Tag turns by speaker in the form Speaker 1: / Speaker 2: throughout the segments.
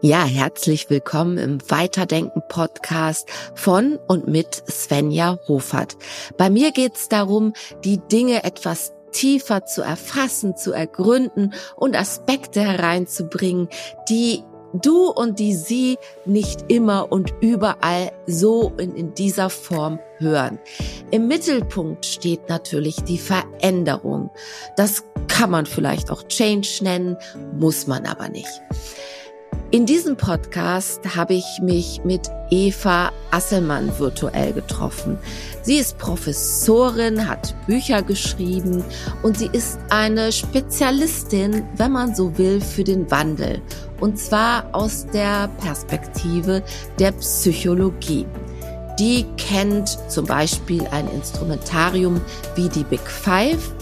Speaker 1: Ja, herzlich willkommen im Weiterdenken Podcast von und mit Svenja Hofert. Bei mir geht es darum, die Dinge etwas tiefer zu erfassen, zu ergründen und Aspekte hereinzubringen, die du und die sie nicht immer und überall so in, in dieser Form hören. Im Mittelpunkt steht natürlich die Veränderung. Das kann man vielleicht auch Change nennen, muss man aber nicht. In diesem Podcast habe ich mich mit Eva Asselmann virtuell getroffen. Sie ist Professorin, hat Bücher geschrieben und sie ist eine Spezialistin, wenn man so will, für den Wandel. Und zwar aus der Perspektive der Psychologie. Die kennt zum Beispiel ein Instrumentarium wie die Big Five.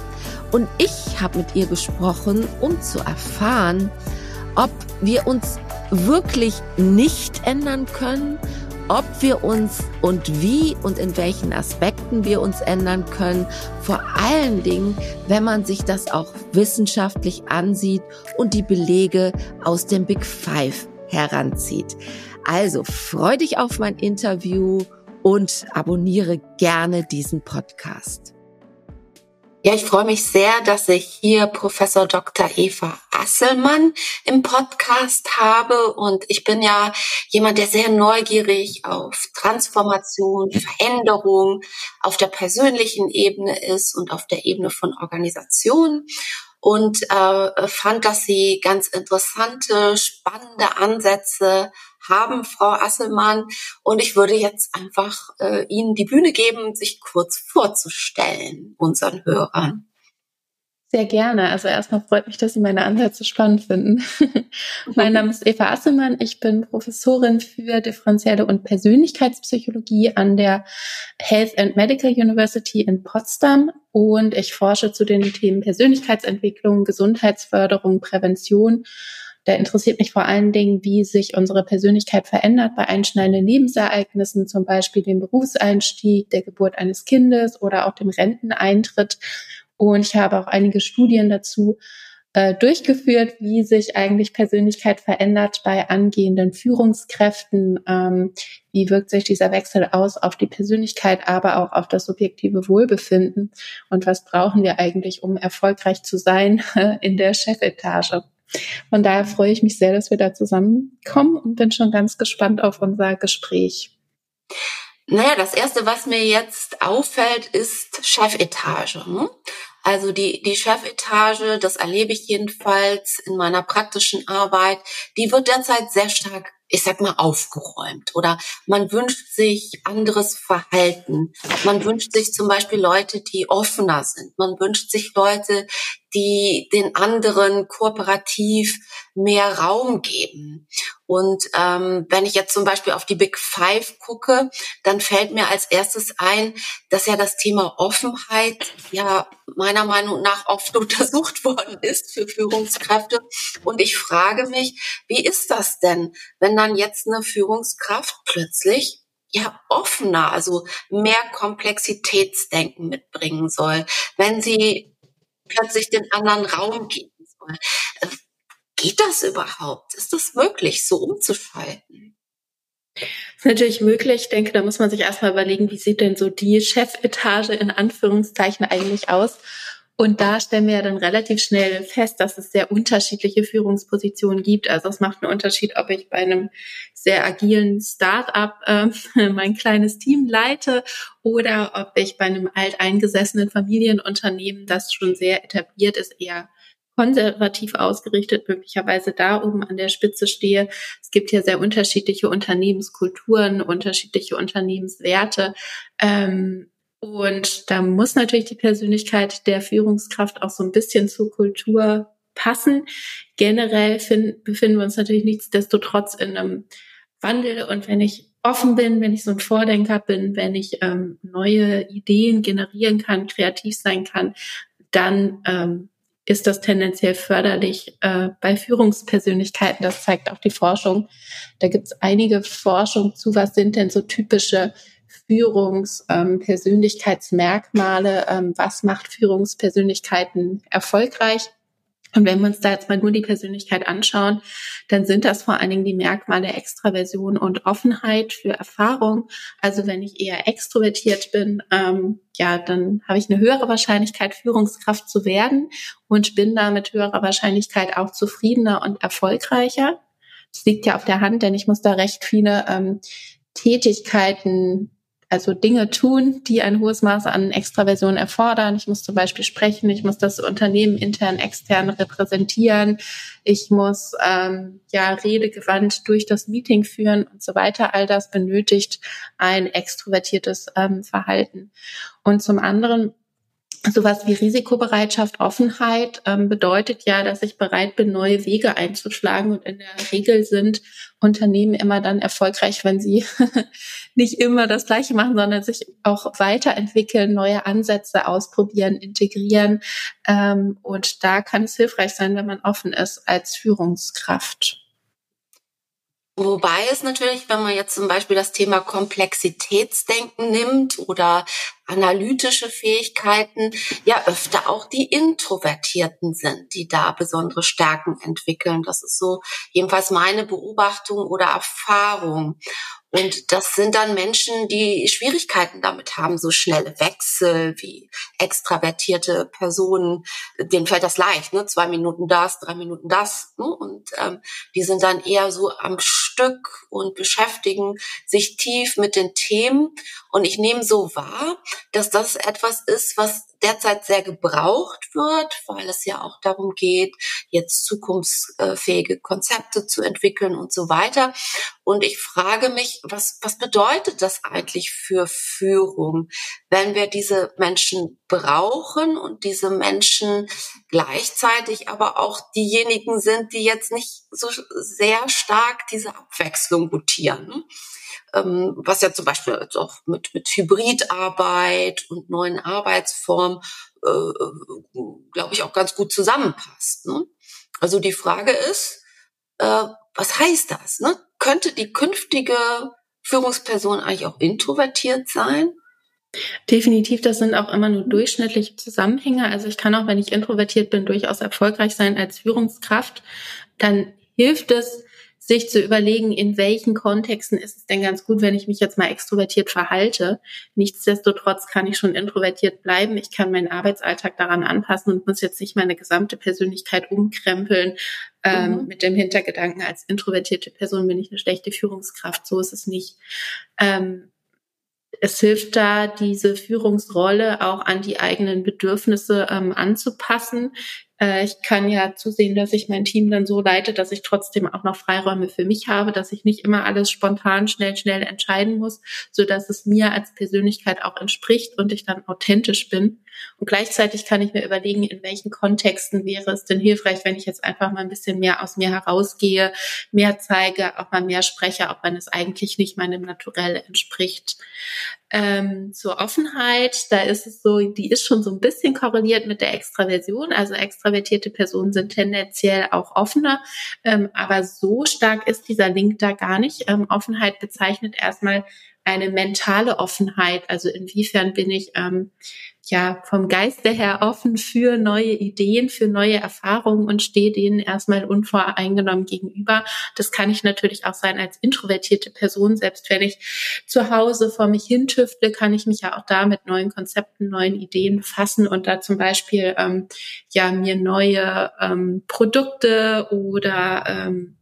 Speaker 1: Und ich habe mit ihr gesprochen, um zu erfahren, ob wir uns wirklich nicht ändern können, ob wir uns und wie und in welchen Aspekten wir uns ändern können, vor allen Dingen, wenn man sich das auch wissenschaftlich ansieht und die Belege aus dem Big Five heranzieht. Also freu dich auf mein Interview und abonniere gerne diesen Podcast. Ja, ich freue mich sehr, dass ich hier Professor Dr. Eva Asselmann im Podcast habe. Und ich bin ja jemand, der sehr neugierig auf Transformation, Veränderung auf der persönlichen Ebene ist und auf der Ebene von Organisationen und äh, fand, dass sie ganz interessante, spannende Ansätze haben, Frau Asselmann. Und ich würde jetzt einfach äh, Ihnen die Bühne geben, sich kurz vorzustellen, unseren Hörern.
Speaker 2: Sehr gerne. Also erstmal freut mich, dass Sie meine Ansätze spannend finden. mein Name ist Eva Asselmann. Ich bin Professorin für differenzielle und Persönlichkeitspsychologie an der Health and Medical University in Potsdam und ich forsche zu den Themen Persönlichkeitsentwicklung, Gesundheitsförderung, Prävention da interessiert mich vor allen Dingen, wie sich unsere Persönlichkeit verändert bei einschneidenden Lebensereignissen, zum Beispiel dem Berufseinstieg, der Geburt eines Kindes oder auch dem Renteneintritt. Und ich habe auch einige Studien dazu äh, durchgeführt, wie sich eigentlich Persönlichkeit verändert bei angehenden Führungskräften. Ähm, wie wirkt sich dieser Wechsel aus auf die Persönlichkeit, aber auch auf das subjektive Wohlbefinden? Und was brauchen wir eigentlich, um erfolgreich zu sein in der Chefetage? Von daher freue ich mich sehr, dass wir da zusammenkommen und bin schon ganz gespannt auf unser Gespräch.
Speaker 1: Naja, das Erste, was mir jetzt auffällt, ist Chefetage. Ne? Also die, die Chefetage, das erlebe ich jedenfalls in meiner praktischen Arbeit, die wird derzeit sehr stark ich sag mal, aufgeräumt oder man wünscht sich anderes Verhalten. Man wünscht sich zum Beispiel Leute, die offener sind. Man wünscht sich Leute, die den anderen kooperativ mehr Raum geben. Und ähm, wenn ich jetzt zum Beispiel auf die Big Five gucke, dann fällt mir als erstes ein, dass ja das Thema Offenheit ja meiner Meinung nach oft untersucht worden ist für Führungskräfte. Und ich frage mich, wie ist das denn, wenn dann jetzt eine Führungskraft plötzlich ja offener, also mehr Komplexitätsdenken mitbringen soll, wenn sie plötzlich den anderen Raum geben soll. Geht das überhaupt? Ist das möglich, so umzuschalten?
Speaker 2: Das ist natürlich möglich. Ich denke, da muss man sich erstmal überlegen, wie sieht denn so die Chefetage in Anführungszeichen eigentlich aus? Und da stellen wir ja dann relativ schnell fest, dass es sehr unterschiedliche Führungspositionen gibt. Also es macht einen Unterschied, ob ich bei einem sehr agilen Start-up äh, mein kleines Team leite oder ob ich bei einem alteingesessenen Familienunternehmen, das schon sehr etabliert ist, eher konservativ ausgerichtet, möglicherweise da oben an der Spitze stehe. Es gibt ja sehr unterschiedliche Unternehmenskulturen, unterschiedliche Unternehmenswerte. Ähm, und da muss natürlich die Persönlichkeit der Führungskraft auch so ein bisschen zur Kultur passen. Generell find, befinden wir uns natürlich nichtsdestotrotz in einem Wandel. Und wenn ich offen bin, wenn ich so ein Vordenker bin, wenn ich ähm, neue Ideen generieren kann, kreativ sein kann, dann ähm, ist das tendenziell förderlich äh, bei Führungspersönlichkeiten. Das zeigt auch die Forschung. Da gibt es einige Forschung zu, was sind denn so typische Führungspersönlichkeitsmerkmale, ähm, ähm, was macht Führungspersönlichkeiten erfolgreich. Und wenn wir uns da jetzt mal nur die Persönlichkeit anschauen, dann sind das vor allen Dingen die Merkmale Extraversion und Offenheit für Erfahrung. Also wenn ich eher extrovertiert bin, ähm, ja, dann habe ich eine höhere Wahrscheinlichkeit, Führungskraft zu werden und bin da mit höherer Wahrscheinlichkeit auch zufriedener und erfolgreicher. Das liegt ja auf der Hand, denn ich muss da recht viele ähm, Tätigkeiten also Dinge tun, die ein hohes Maß an Extraversion erfordern. Ich muss zum Beispiel sprechen, ich muss das Unternehmen intern, extern repräsentieren, ich muss ähm, ja redegewandt durch das Meeting führen und so weiter. All das benötigt ein extrovertiertes ähm, Verhalten. Und zum anderen Sowas wie Risikobereitschaft, Offenheit ähm, bedeutet ja, dass ich bereit bin, neue Wege einzuschlagen. Und in der Regel sind Unternehmen immer dann erfolgreich, wenn sie nicht immer das Gleiche machen, sondern sich auch weiterentwickeln, neue Ansätze ausprobieren, integrieren. Ähm, und da kann es hilfreich sein, wenn man offen ist als Führungskraft.
Speaker 1: Wobei es natürlich, wenn man jetzt zum Beispiel das Thema Komplexitätsdenken nimmt oder analytische Fähigkeiten, ja öfter auch die Introvertierten sind, die da besondere Stärken entwickeln. Das ist so jedenfalls meine Beobachtung oder Erfahrung. Und das sind dann Menschen, die Schwierigkeiten damit haben, so schnelle Wechsel wie extravertierte Personen. Denen fällt das leicht, ne? Zwei Minuten das, drei Minuten das. Ne? Und ähm, die sind dann eher so am Stück und beschäftigen sich tief mit den Themen. Und ich nehme so wahr, dass das etwas ist, was derzeit sehr gebraucht wird, weil es ja auch darum geht, jetzt zukunftsfähige Konzepte zu entwickeln und so weiter. Und ich frage mich, was, was bedeutet das eigentlich für Führung, wenn wir diese Menschen brauchen und diese Menschen gleichzeitig aber auch diejenigen sind, die jetzt nicht so sehr stark diese Abwechslung gutieren ähm, was ja zum Beispiel jetzt auch mit, mit Hybridarbeit und neuen Arbeitsformen, äh, äh, glaube ich, auch ganz gut zusammenpasst. Ne? Also die Frage ist, äh, was heißt das? Ne? Könnte die künftige Führungsperson eigentlich auch introvertiert sein?
Speaker 2: Definitiv, das sind auch immer nur durchschnittliche Zusammenhänge. Also ich kann auch, wenn ich introvertiert bin, durchaus erfolgreich sein als Führungskraft. Dann hilft es, sich zu überlegen, in welchen Kontexten ist es denn ganz gut, wenn ich mich jetzt mal extrovertiert verhalte. Nichtsdestotrotz kann ich schon introvertiert bleiben. Ich kann meinen Arbeitsalltag daran anpassen und muss jetzt nicht meine gesamte Persönlichkeit umkrempeln ähm, mhm. mit dem Hintergedanken, als introvertierte Person bin ich eine schlechte Führungskraft. So ist es nicht. Ähm, es hilft da, diese Führungsrolle auch an die eigenen Bedürfnisse ähm, anzupassen. Äh, ich kann ja zusehen, dass ich mein Team dann so leite, dass ich trotzdem auch noch Freiräume für mich habe, dass ich nicht immer alles spontan, schnell, schnell entscheiden muss, so dass es mir als Persönlichkeit auch entspricht und ich dann authentisch bin. Und gleichzeitig kann ich mir überlegen, in welchen Kontexten wäre es denn hilfreich, wenn ich jetzt einfach mal ein bisschen mehr aus mir herausgehe, mehr zeige, auch mal mehr spreche, auch wenn es eigentlich nicht meinem Naturell entspricht. Ähm, zur Offenheit, da ist es so, die ist schon so ein bisschen korreliert mit der Extraversion. Also extravertierte Personen sind tendenziell auch offener, ähm, aber so stark ist dieser Link da gar nicht. Ähm, Offenheit bezeichnet erstmal eine mentale Offenheit. Also inwiefern bin ich ähm, ja vom Geiste her offen für neue Ideen, für neue Erfahrungen und stehe denen erstmal unvoreingenommen gegenüber. Das kann ich natürlich auch sein als introvertierte Person. Selbst wenn ich zu Hause vor mich hintüftle, kann ich mich ja auch da mit neuen Konzepten, neuen Ideen befassen und da zum Beispiel ähm, ja mir neue ähm, Produkte oder ähm,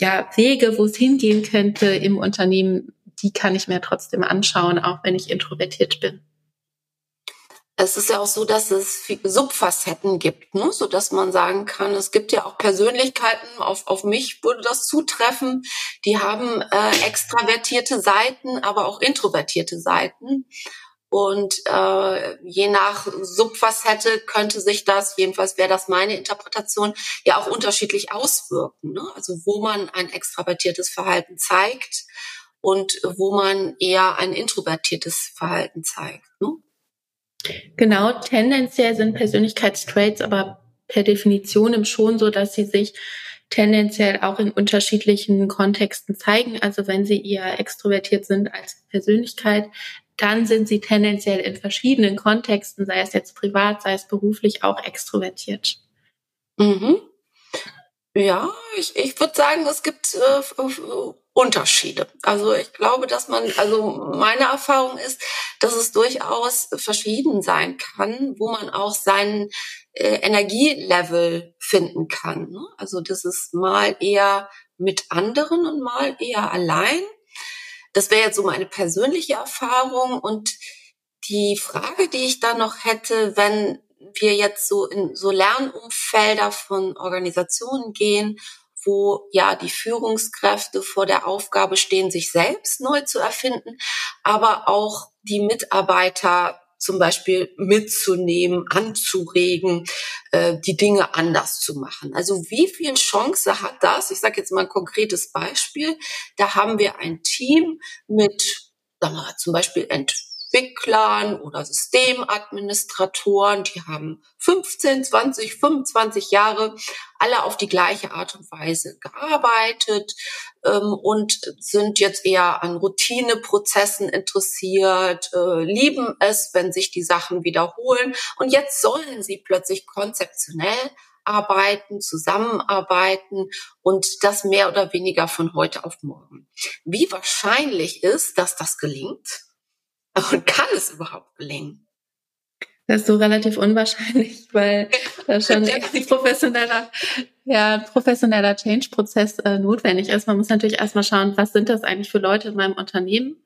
Speaker 2: ja Wege, wo es hingehen könnte im Unternehmen, die kann ich mir trotzdem anschauen, auch wenn ich introvertiert bin
Speaker 1: es ist ja auch so, dass es Subfacetten gibt, ne? so man sagen kann, es gibt ja auch Persönlichkeiten, auf, auf mich würde das zutreffen, die haben äh, extravertierte Seiten, aber auch introvertierte Seiten. Und äh, je nach Subfacette könnte sich das, jedenfalls wäre das meine Interpretation, ja auch unterschiedlich auswirken. Ne? Also wo man ein extravertiertes Verhalten zeigt und wo man eher ein introvertiertes Verhalten zeigt. Ne?
Speaker 2: Genau, tendenziell sind Persönlichkeitstraits aber per Definition schon so, dass sie sich tendenziell auch in unterschiedlichen Kontexten zeigen. Also wenn sie eher extrovertiert sind als Persönlichkeit, dann sind sie tendenziell in verschiedenen Kontexten, sei es jetzt privat, sei es beruflich, auch extrovertiert.
Speaker 1: Mhm. Ja, ich, ich würde sagen, es gibt äh, Unterschiede. Also ich glaube, dass man, also meine Erfahrung ist, dass es durchaus verschieden sein kann, wo man auch seinen äh, Energielevel finden kann. Ne? Also das ist mal eher mit anderen und mal eher allein. Das wäre jetzt so meine persönliche Erfahrung und die Frage, die ich da noch hätte, wenn wir jetzt so in so Lernumfelder von Organisationen gehen, wo ja die Führungskräfte vor der Aufgabe stehen, sich selbst neu zu erfinden, aber auch die Mitarbeiter zum Beispiel mitzunehmen, anzuregen, äh, die Dinge anders zu machen. Also wie viel Chance hat das? Ich sage jetzt mal ein konkretes Beispiel. Da haben wir ein Team mit sagen wir, zum Beispiel Entwicklern oder Systemadministratoren, die haben 15, 20, 25 Jahre alle auf die gleiche Art und Weise gearbeitet ähm, und sind jetzt eher an Routineprozessen interessiert, äh, lieben es, wenn sich die Sachen wiederholen. Und jetzt sollen sie plötzlich konzeptionell arbeiten, zusammenarbeiten und das mehr oder weniger von heute auf morgen. Wie wahrscheinlich ist, dass das gelingt? Und kann es überhaupt gelingen?
Speaker 2: Das ist so relativ unwahrscheinlich, weil da schon ein professioneller, ja, professioneller Change-Prozess äh, notwendig ist. Man muss natürlich erstmal schauen, was sind das eigentlich für Leute in meinem Unternehmen?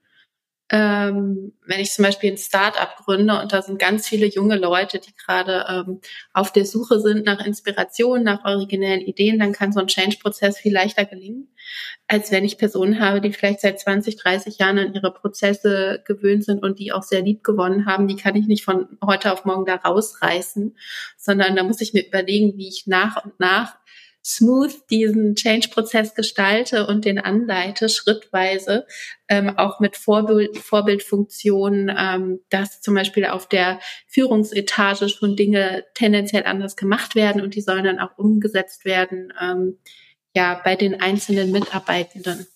Speaker 2: Ähm, wenn ich zum Beispiel ein Start-up gründe und da sind ganz viele junge Leute, die gerade ähm, auf der Suche sind nach Inspiration, nach originellen Ideen, dann kann so ein Change-Prozess viel leichter gelingen, als wenn ich Personen habe, die vielleicht seit 20, 30 Jahren an ihre Prozesse gewöhnt sind und die auch sehr lieb gewonnen haben. Die kann ich nicht von heute auf morgen da rausreißen, sondern da muss ich mir überlegen, wie ich nach und nach smooth diesen Change-Prozess gestalte und den anleite, schrittweise, ähm, auch mit Vorbild, Vorbildfunktionen, ähm, dass zum Beispiel auf der Führungsetage schon Dinge tendenziell anders gemacht werden und die sollen dann auch umgesetzt werden, ähm, ja, bei den einzelnen Mitarbeitenden.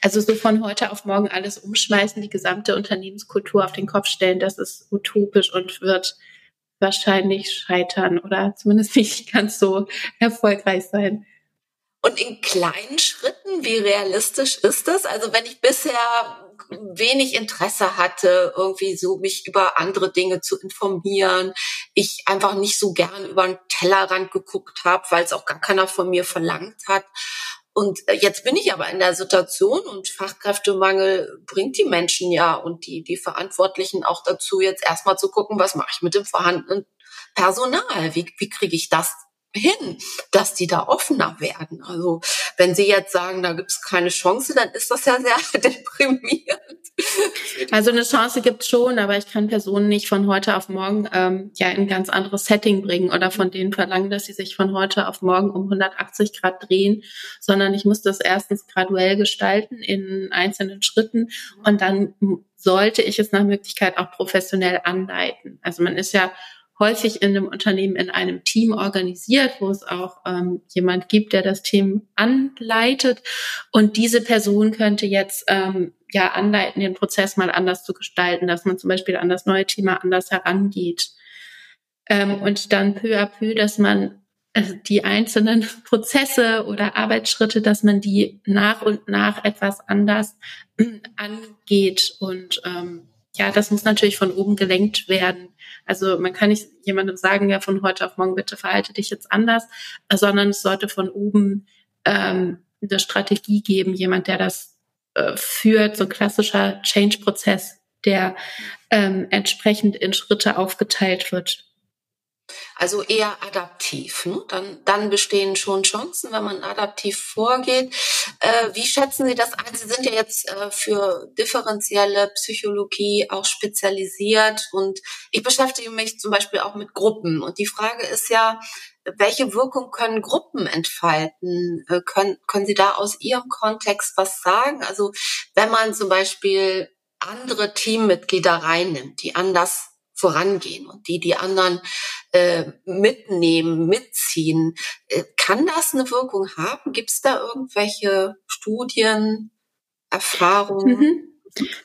Speaker 2: Also so von heute auf morgen alles umschmeißen, die gesamte Unternehmenskultur auf den Kopf stellen, das ist utopisch und wird wahrscheinlich scheitern oder zumindest nicht ganz so erfolgreich sein.
Speaker 1: Und in kleinen Schritten, wie realistisch ist das? Also wenn ich bisher wenig Interesse hatte, irgendwie so mich über andere Dinge zu informieren, ich einfach nicht so gern über den Tellerrand geguckt habe, weil es auch gar keiner von mir verlangt hat und äh, jetzt bin ich aber in der Situation und Fachkräftemangel bringt die Menschen ja und die, die Verantwortlichen auch dazu, jetzt erstmal zu gucken, was mache ich mit dem vorhandenen Personal? Wie, wie kriege ich das hin, dass die da offener werden. Also wenn Sie jetzt sagen, da gibt es keine Chance, dann ist das ja sehr deprimierend.
Speaker 2: Also eine Chance gibt es schon, aber ich kann Personen nicht von heute auf morgen ähm, ja in ein ganz anderes Setting bringen oder von denen verlangen, dass sie sich von heute auf morgen um 180 Grad drehen, sondern ich muss das erstens graduell gestalten in einzelnen Schritten und dann sollte ich es nach Möglichkeit auch professionell anleiten. Also man ist ja häufig in einem Unternehmen in einem Team organisiert, wo es auch ähm, jemand gibt, der das Team anleitet. Und diese Person könnte jetzt ähm, ja anleiten, den Prozess mal anders zu gestalten, dass man zum Beispiel an das neue Thema anders herangeht. Ähm, und dann peu à peu, dass man also die einzelnen Prozesse oder Arbeitsschritte, dass man die nach und nach etwas anders angeht und ähm, ja, das muss natürlich von oben gelenkt werden. Also man kann nicht jemandem sagen, ja, von heute auf morgen bitte verhalte dich jetzt anders, sondern es sollte von oben ähm, eine Strategie geben, jemand, der das äh, führt, so klassischer Change-Prozess, der ähm, entsprechend in Schritte aufgeteilt wird.
Speaker 1: Also eher adaptiv. Ne? Dann, dann bestehen schon Chancen, wenn man adaptiv vorgeht. Äh, wie schätzen Sie das ein? Sie sind ja jetzt äh, für differenzielle Psychologie auch spezialisiert und ich beschäftige mich zum Beispiel auch mit Gruppen. Und die Frage ist ja, welche Wirkung können Gruppen entfalten? Äh, können, können Sie da aus Ihrem Kontext was sagen? Also wenn man zum Beispiel andere Teammitglieder reinnimmt, die anders vorangehen und die die anderen äh, mitnehmen, mitziehen. Äh, kann das eine Wirkung haben? Gibt es da irgendwelche Studien, Erfahrungen? Mhm.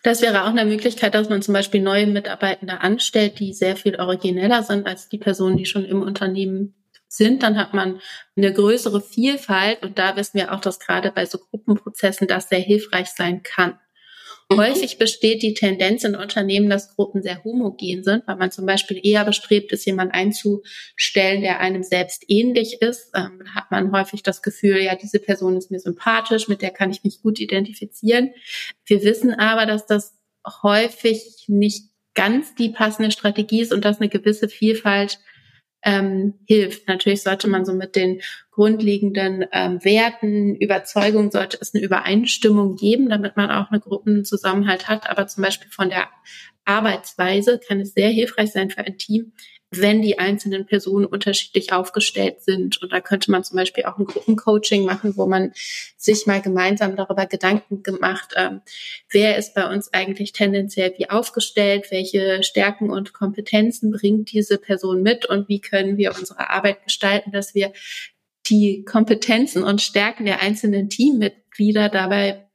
Speaker 2: Das wäre auch eine Möglichkeit, dass man zum Beispiel neue Mitarbeitende anstellt, die sehr viel origineller sind als die Personen, die schon im Unternehmen sind, dann hat man eine größere Vielfalt und da wissen wir auch, dass gerade bei so Gruppenprozessen das sehr hilfreich sein kann. Mhm. Häufig besteht die Tendenz in Unternehmen, dass Gruppen sehr homogen sind, weil man zum Beispiel eher bestrebt ist, jemanden einzustellen, der einem selbst ähnlich ist. Ähm, hat man häufig das Gefühl, ja, diese Person ist mir sympathisch, mit der kann ich mich gut identifizieren. Wir wissen aber, dass das häufig nicht ganz die passende Strategie ist und dass eine gewisse Vielfalt ähm, hilft. Natürlich sollte man so mit den grundlegenden ähm, Werten, Überzeugungen, sollte es eine Übereinstimmung geben, damit man auch eine Gruppenzusammenhalt hat. Aber zum Beispiel von der Arbeitsweise kann es sehr hilfreich sein für ein Team, wenn die einzelnen Personen unterschiedlich aufgestellt sind. Und da könnte man zum Beispiel auch ein Gruppencoaching machen, wo man sich mal gemeinsam darüber Gedanken gemacht, ähm, wer ist bei uns eigentlich tendenziell wie aufgestellt, welche Stärken und Kompetenzen bringt diese Person mit und wie können wir unsere Arbeit gestalten, dass wir die Kompetenzen und Stärken der einzelnen Teammitglieder dabei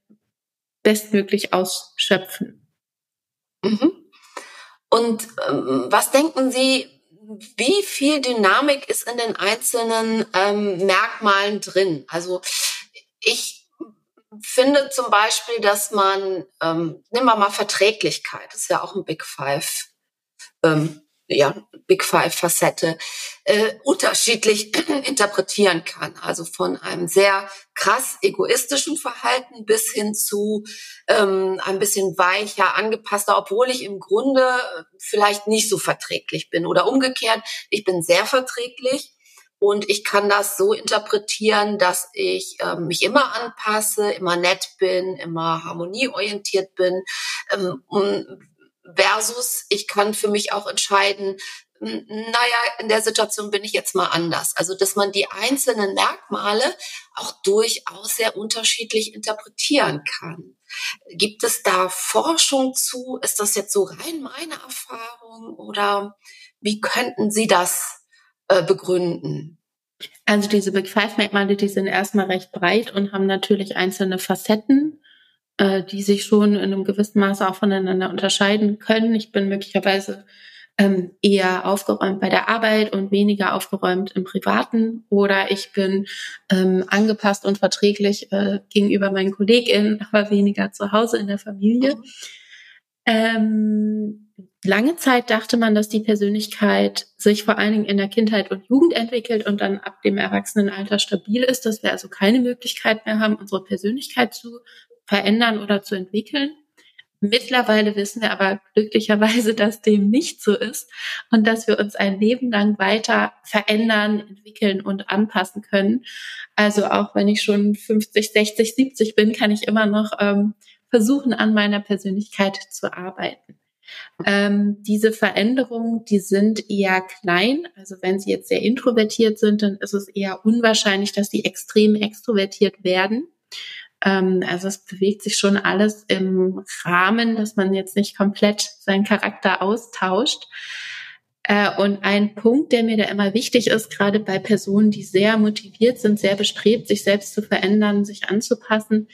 Speaker 2: bestmöglich ausschöpfen.
Speaker 1: Mhm. Und ähm, was denken Sie, wie viel Dynamik ist in den einzelnen ähm, Merkmalen drin? Also ich finde zum Beispiel, dass man, ähm, nehmen wir mal Verträglichkeit, ist ja auch ein Big Five ähm, ja, Big Five Facette äh, unterschiedlich interpretieren kann. Also von einem sehr krass egoistischen Verhalten bis hin zu ähm, ein bisschen weicher, angepasster, obwohl ich im Grunde vielleicht nicht so verträglich bin. Oder umgekehrt, ich bin sehr verträglich und ich kann das so interpretieren, dass ich ähm, mich immer anpasse, immer nett bin, immer harmonieorientiert bin. Ähm, versus ich kann für mich auch entscheiden, naja, in der Situation bin ich jetzt mal anders. Also, dass man die einzelnen Merkmale auch durchaus sehr unterschiedlich interpretieren kann. Gibt es da Forschung zu? Ist das jetzt so rein meine Erfahrung oder wie könnten Sie das äh, begründen?
Speaker 2: Also diese Big Five Merkmale, die sind erstmal recht breit und haben natürlich einzelne Facetten äh, die sich schon in einem gewissen Maße auch voneinander unterscheiden können. Ich bin möglicherweise ähm, eher aufgeräumt bei der Arbeit und weniger aufgeräumt im Privaten oder ich bin ähm, angepasst und verträglich äh, gegenüber meinen KollegInnen, aber weniger zu Hause in der Familie. Ähm, lange Zeit dachte man, dass die Persönlichkeit sich vor allen Dingen in der Kindheit und Jugend entwickelt und dann ab dem Erwachsenenalter stabil ist, dass wir also keine Möglichkeit mehr haben, unsere Persönlichkeit zu verändern oder zu entwickeln. Mittlerweile wissen wir aber glücklicherweise, dass dem nicht so ist und dass wir uns ein Leben lang weiter verändern, entwickeln und anpassen können. Also auch wenn ich schon 50, 60, 70 bin, kann ich immer noch ähm, versuchen, an meiner Persönlichkeit zu arbeiten. Ähm, diese Veränderungen, die sind eher klein. Also wenn sie jetzt sehr introvertiert sind, dann ist es eher unwahrscheinlich, dass sie extrem extrovertiert werden. Ähm, also es bewegt sich schon alles im Rahmen, dass man jetzt nicht komplett seinen Charakter austauscht. Äh, und ein Punkt, der mir da immer wichtig ist, gerade bei Personen, die sehr motiviert sind, sehr bestrebt, sich selbst zu verändern, sich anzupassen,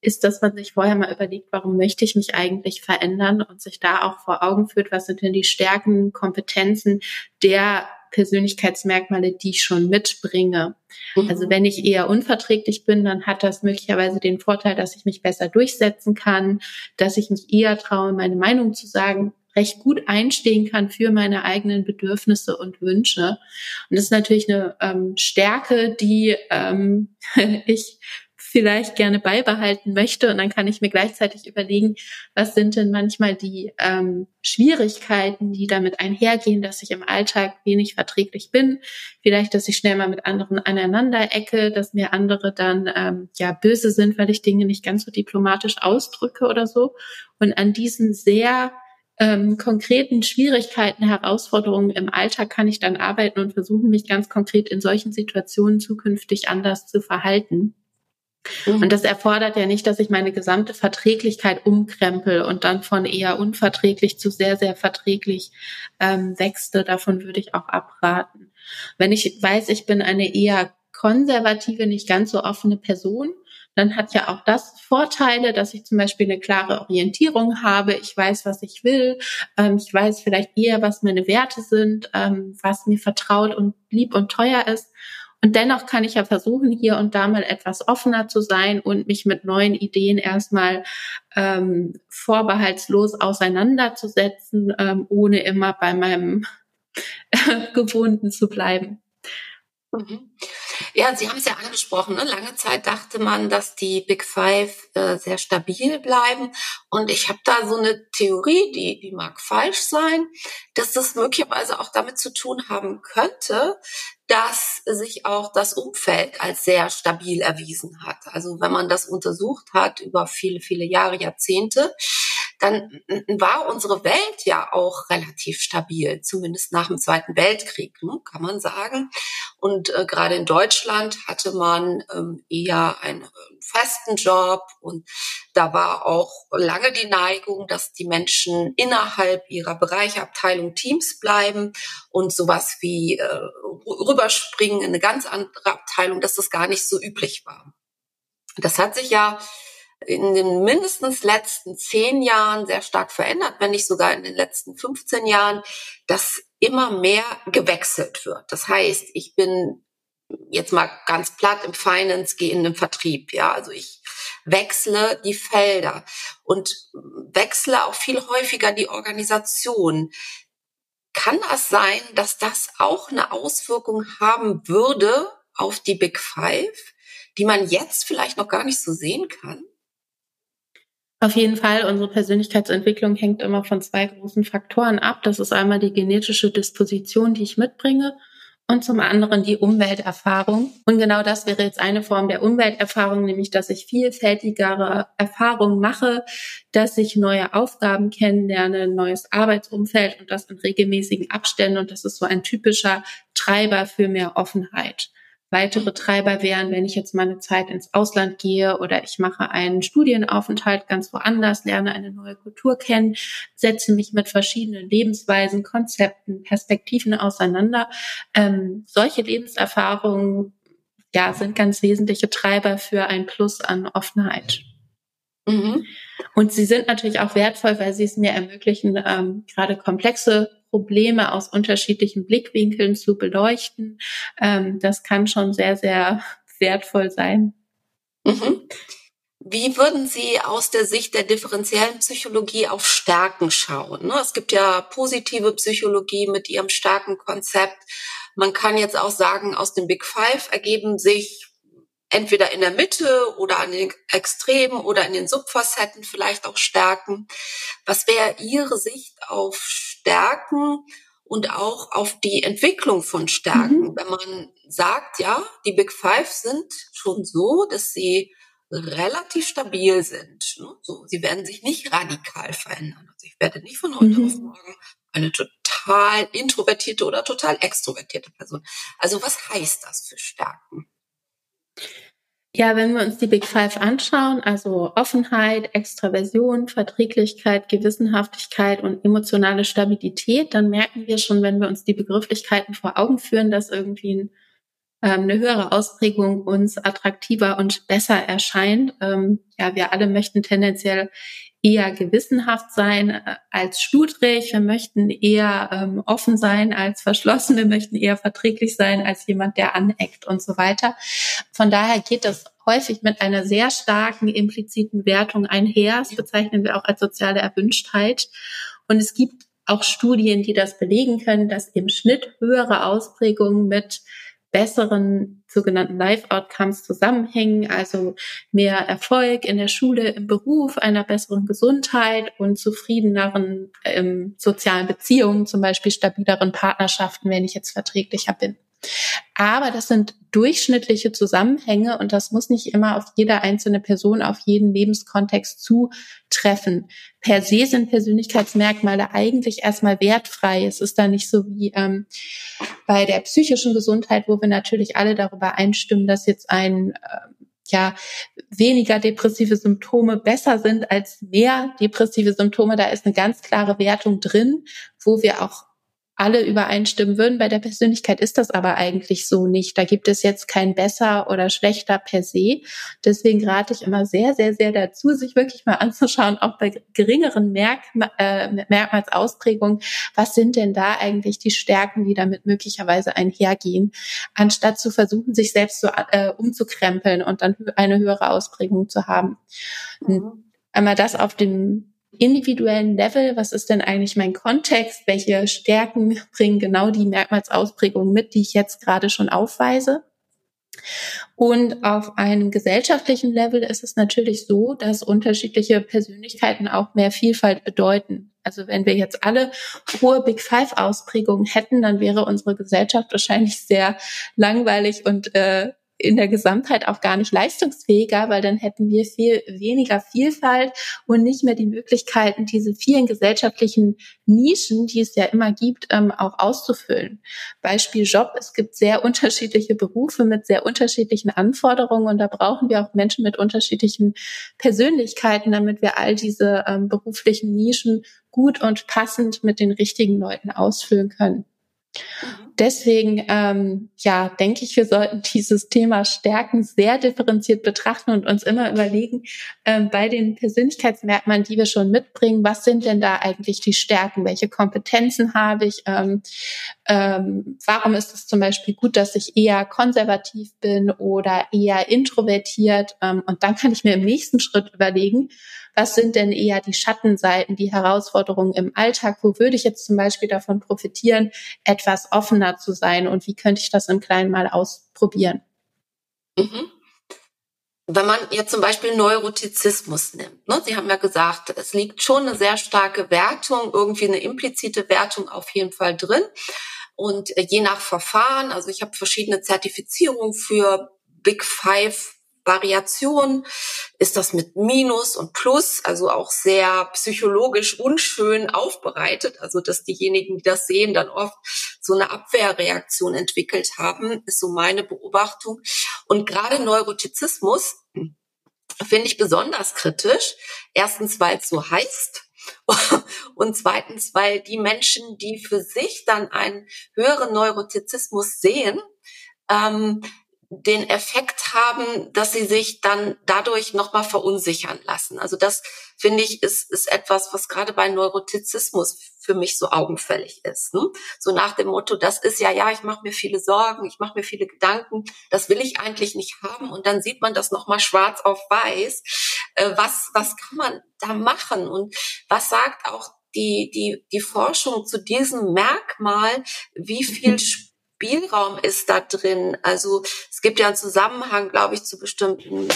Speaker 2: ist, dass man sich vorher mal überlegt, warum möchte ich mich eigentlich verändern und sich da auch vor Augen führt, was sind denn die Stärken, Kompetenzen der Persönlichkeitsmerkmale, die ich schon mitbringe. Mhm. Also wenn ich eher unverträglich bin, dann hat das möglicherweise den Vorteil, dass ich mich besser durchsetzen kann, dass ich mich eher traue, meine Meinung zu sagen, recht gut einstehen kann für meine eigenen Bedürfnisse und Wünsche. Und das ist natürlich eine ähm, Stärke, die ähm, ich vielleicht gerne beibehalten möchte. Und dann kann ich mir gleichzeitig überlegen, was sind denn manchmal die ähm, Schwierigkeiten, die damit einhergehen, dass ich im Alltag wenig verträglich bin. Vielleicht, dass ich schnell mal mit anderen aneinander ecke, dass mir andere dann ähm, ja böse sind, weil ich Dinge nicht ganz so diplomatisch ausdrücke oder so. Und an diesen sehr ähm, konkreten Schwierigkeiten, Herausforderungen im Alltag kann ich dann arbeiten und versuchen, mich ganz konkret in solchen Situationen zukünftig anders zu verhalten. Mhm. Und das erfordert ja nicht, dass ich meine gesamte Verträglichkeit umkrempel und dann von eher unverträglich zu sehr, sehr verträglich ähm, wächste. Davon würde ich auch abraten. Wenn ich weiß, ich bin eine eher konservative, nicht ganz so offene Person, dann hat ja auch das Vorteile, dass ich zum Beispiel eine klare Orientierung habe. Ich weiß, was ich will. Ähm, ich weiß vielleicht eher, was meine Werte sind, ähm, was mir vertraut und lieb und teuer ist. Und dennoch kann ich ja versuchen, hier und da mal etwas offener zu sein und mich mit neuen Ideen erstmal ähm, vorbehaltslos auseinanderzusetzen, ähm, ohne immer bei meinem Gewohnten zu bleiben.
Speaker 1: Mhm. Ja, Sie haben es ja angesprochen. Ne? Lange Zeit dachte man, dass die Big Five äh, sehr stabil bleiben. Und ich habe da so eine Theorie, die, die mag falsch sein, dass das möglicherweise auch damit zu tun haben könnte, dass sich auch das Umfeld als sehr stabil erwiesen hat. Also wenn man das untersucht hat über viele, viele Jahre, Jahrzehnte, dann war unsere Welt ja auch relativ stabil, zumindest nach dem Zweiten Weltkrieg, ne, kann man sagen. Und äh, gerade in Deutschland hatte man ähm, eher einen äh, festen Job und da war auch lange die Neigung, dass die Menschen innerhalb ihrer Bereiche, Abteilung, Teams bleiben und sowas wie äh, rüberspringen in eine ganz andere Abteilung, dass das gar nicht so üblich war. Das hat sich ja in den mindestens letzten zehn Jahren sehr stark verändert, wenn nicht sogar in den letzten 15 Jahren, dass immer mehr gewechselt wird. Das heißt, ich bin jetzt mal ganz platt im Finance, gehe in den Vertrieb, ja, also ich wechsle die Felder und wechsle auch viel häufiger die Organisation. Kann das sein, dass das auch eine Auswirkung haben würde auf die Big Five, die man jetzt vielleicht noch gar nicht so sehen kann?
Speaker 2: Auf jeden Fall, unsere Persönlichkeitsentwicklung hängt immer von zwei großen Faktoren ab. Das ist einmal die genetische Disposition, die ich mitbringe und zum anderen die Umwelterfahrung. Und genau das wäre jetzt eine Form der Umwelterfahrung, nämlich dass ich vielfältigere Erfahrungen mache, dass ich neue Aufgaben kennenlerne, neues Arbeitsumfeld und das in regelmäßigen Abständen. Und das ist so ein typischer Treiber für mehr Offenheit. Weitere Treiber wären, wenn ich jetzt mal eine Zeit ins Ausland gehe oder ich mache einen Studienaufenthalt ganz woanders, lerne eine neue Kultur kennen, setze mich mit verschiedenen Lebensweisen, Konzepten, Perspektiven auseinander. Ähm, solche Lebenserfahrungen ja, sind ganz wesentliche Treiber für ein Plus an Offenheit. Mhm. Und sie sind natürlich auch wertvoll, weil sie es mir ermöglichen, ähm, gerade komplexe Probleme aus unterschiedlichen Blickwinkeln zu beleuchten. Ähm, das kann schon sehr, sehr wertvoll sein.
Speaker 1: Mhm. Wie würden Sie aus der Sicht der differenziellen Psychologie auf Stärken schauen? Ne, es gibt ja positive Psychologie mit ihrem starken Konzept. Man kann jetzt auch sagen, aus dem Big Five ergeben sich entweder in der Mitte oder an den Extremen oder in den Subfacetten vielleicht auch Stärken. Was wäre Ihre Sicht auf Stärken und auch auf die Entwicklung von Stärken? Mhm. Wenn man sagt, ja, die Big Five sind schon so, dass sie relativ stabil sind. Ne? So, sie werden sich nicht radikal verändern. Also ich werde nicht von heute mhm. auf morgen eine total introvertierte oder total extrovertierte Person. Also was heißt das für Stärken?
Speaker 2: Ja, wenn wir uns die Big Five anschauen, also Offenheit, Extraversion, Verträglichkeit, Gewissenhaftigkeit und emotionale Stabilität, dann merken wir schon, wenn wir uns die Begrifflichkeiten vor Augen führen, dass irgendwie ein, eine höhere Ausprägung uns attraktiver und besser erscheint. Ähm, ja, wir alle möchten tendenziell eher gewissenhaft sein äh, als schludrig. Wir möchten eher ähm, offen sein als verschlossen. Wir möchten eher verträglich sein als jemand, der aneckt und so weiter. Von daher geht das häufig mit einer sehr starken impliziten Wertung einher. Das bezeichnen wir auch als soziale Erwünschtheit. Und es gibt auch Studien, die das belegen können, dass im Schnitt höhere Ausprägungen mit besseren sogenannten Life-Outcomes zusammenhängen, also mehr Erfolg in der Schule, im Beruf, einer besseren Gesundheit und zufriedeneren ähm, sozialen Beziehungen, zum Beispiel stabileren Partnerschaften, wenn ich jetzt verträglicher bin. Aber das sind durchschnittliche Zusammenhänge und das muss nicht immer auf jede einzelne Person, auf jeden Lebenskontext zutreffen. Per se sind Persönlichkeitsmerkmale eigentlich erstmal wertfrei. Es ist da nicht so wie ähm, bei der psychischen Gesundheit, wo wir natürlich alle darüber einstimmen, dass jetzt ein äh, ja weniger depressive Symptome besser sind als mehr depressive Symptome. Da ist eine ganz klare Wertung drin, wo wir auch alle übereinstimmen würden. Bei der Persönlichkeit ist das aber eigentlich so nicht. Da gibt es jetzt kein besser oder schlechter per se. Deswegen rate ich immer sehr, sehr, sehr dazu, sich wirklich mal anzuschauen, auch bei geringeren Merk äh, Merkmalsausprägungen, was sind denn da eigentlich die Stärken, die damit möglicherweise einhergehen, anstatt zu versuchen, sich selbst so äh, umzukrempeln und dann eine höhere Ausprägung zu haben. Mhm. Einmal das auf dem individuellen Level, was ist denn eigentlich mein Kontext, welche Stärken bringen genau die Merkmalsausprägungen mit, die ich jetzt gerade schon aufweise. Und auf einem gesellschaftlichen Level ist es natürlich so, dass unterschiedliche Persönlichkeiten auch mehr Vielfalt bedeuten. Also wenn wir jetzt alle hohe Big Five Ausprägungen hätten, dann wäre unsere Gesellschaft wahrscheinlich sehr langweilig und äh, in der Gesamtheit auch gar nicht leistungsfähiger, weil dann hätten wir viel weniger Vielfalt und nicht mehr die Möglichkeiten, diese vielen gesellschaftlichen Nischen, die es ja immer gibt, ähm, auch auszufüllen. Beispiel Job, es gibt sehr unterschiedliche Berufe mit sehr unterschiedlichen Anforderungen und da brauchen wir auch Menschen mit unterschiedlichen Persönlichkeiten, damit wir all diese ähm, beruflichen Nischen gut und passend mit den richtigen Leuten ausfüllen können. Mhm. Deswegen, ähm, ja, denke ich, wir sollten dieses Thema Stärken sehr differenziert betrachten und uns immer überlegen, ähm, bei den Persönlichkeitsmerkmalen, die wir schon mitbringen, was sind denn da eigentlich die Stärken? Welche Kompetenzen habe ich? Ähm, ähm, warum ist es zum Beispiel gut, dass ich eher konservativ bin oder eher introvertiert? Ähm, und dann kann ich mir im nächsten Schritt überlegen, was sind denn eher die Schattenseiten, die Herausforderungen im Alltag? Wo würde ich jetzt zum Beispiel davon profitieren, etwas offener zu sein? Und wie könnte ich das im Kleinen mal ausprobieren?
Speaker 1: Mhm. Wenn man jetzt zum Beispiel Neurotizismus nimmt, ne, Sie haben ja gesagt, es liegt schon eine sehr starke Wertung, irgendwie eine implizite Wertung auf jeden Fall drin. Und äh, je nach Verfahren, also ich habe verschiedene Zertifizierungen für Big Five Variation ist das mit Minus und Plus, also auch sehr psychologisch unschön aufbereitet. Also dass diejenigen, die das sehen, dann oft so eine Abwehrreaktion entwickelt haben, ist so meine Beobachtung. Und gerade Neurotizismus finde ich besonders kritisch. Erstens, weil es so heißt. Und zweitens, weil die Menschen, die für sich dann einen höheren Neurotizismus sehen, ähm, den Effekt haben, dass sie sich dann dadurch nochmal verunsichern lassen. Also das finde ich ist, ist etwas, was gerade bei Neurotizismus für mich so augenfällig ist. Ne? So nach dem Motto, das ist ja, ja, ich mache mir viele Sorgen, ich mache mir viele Gedanken, das will ich eigentlich nicht haben. Und dann sieht man das nochmal schwarz auf weiß. Äh, was, was kann man da machen? Und was sagt auch die, die, die Forschung zu diesem Merkmal, wie viel mhm. Spielraum ist da drin? Also es gibt ja einen Zusammenhang, glaube ich, zu bestimmten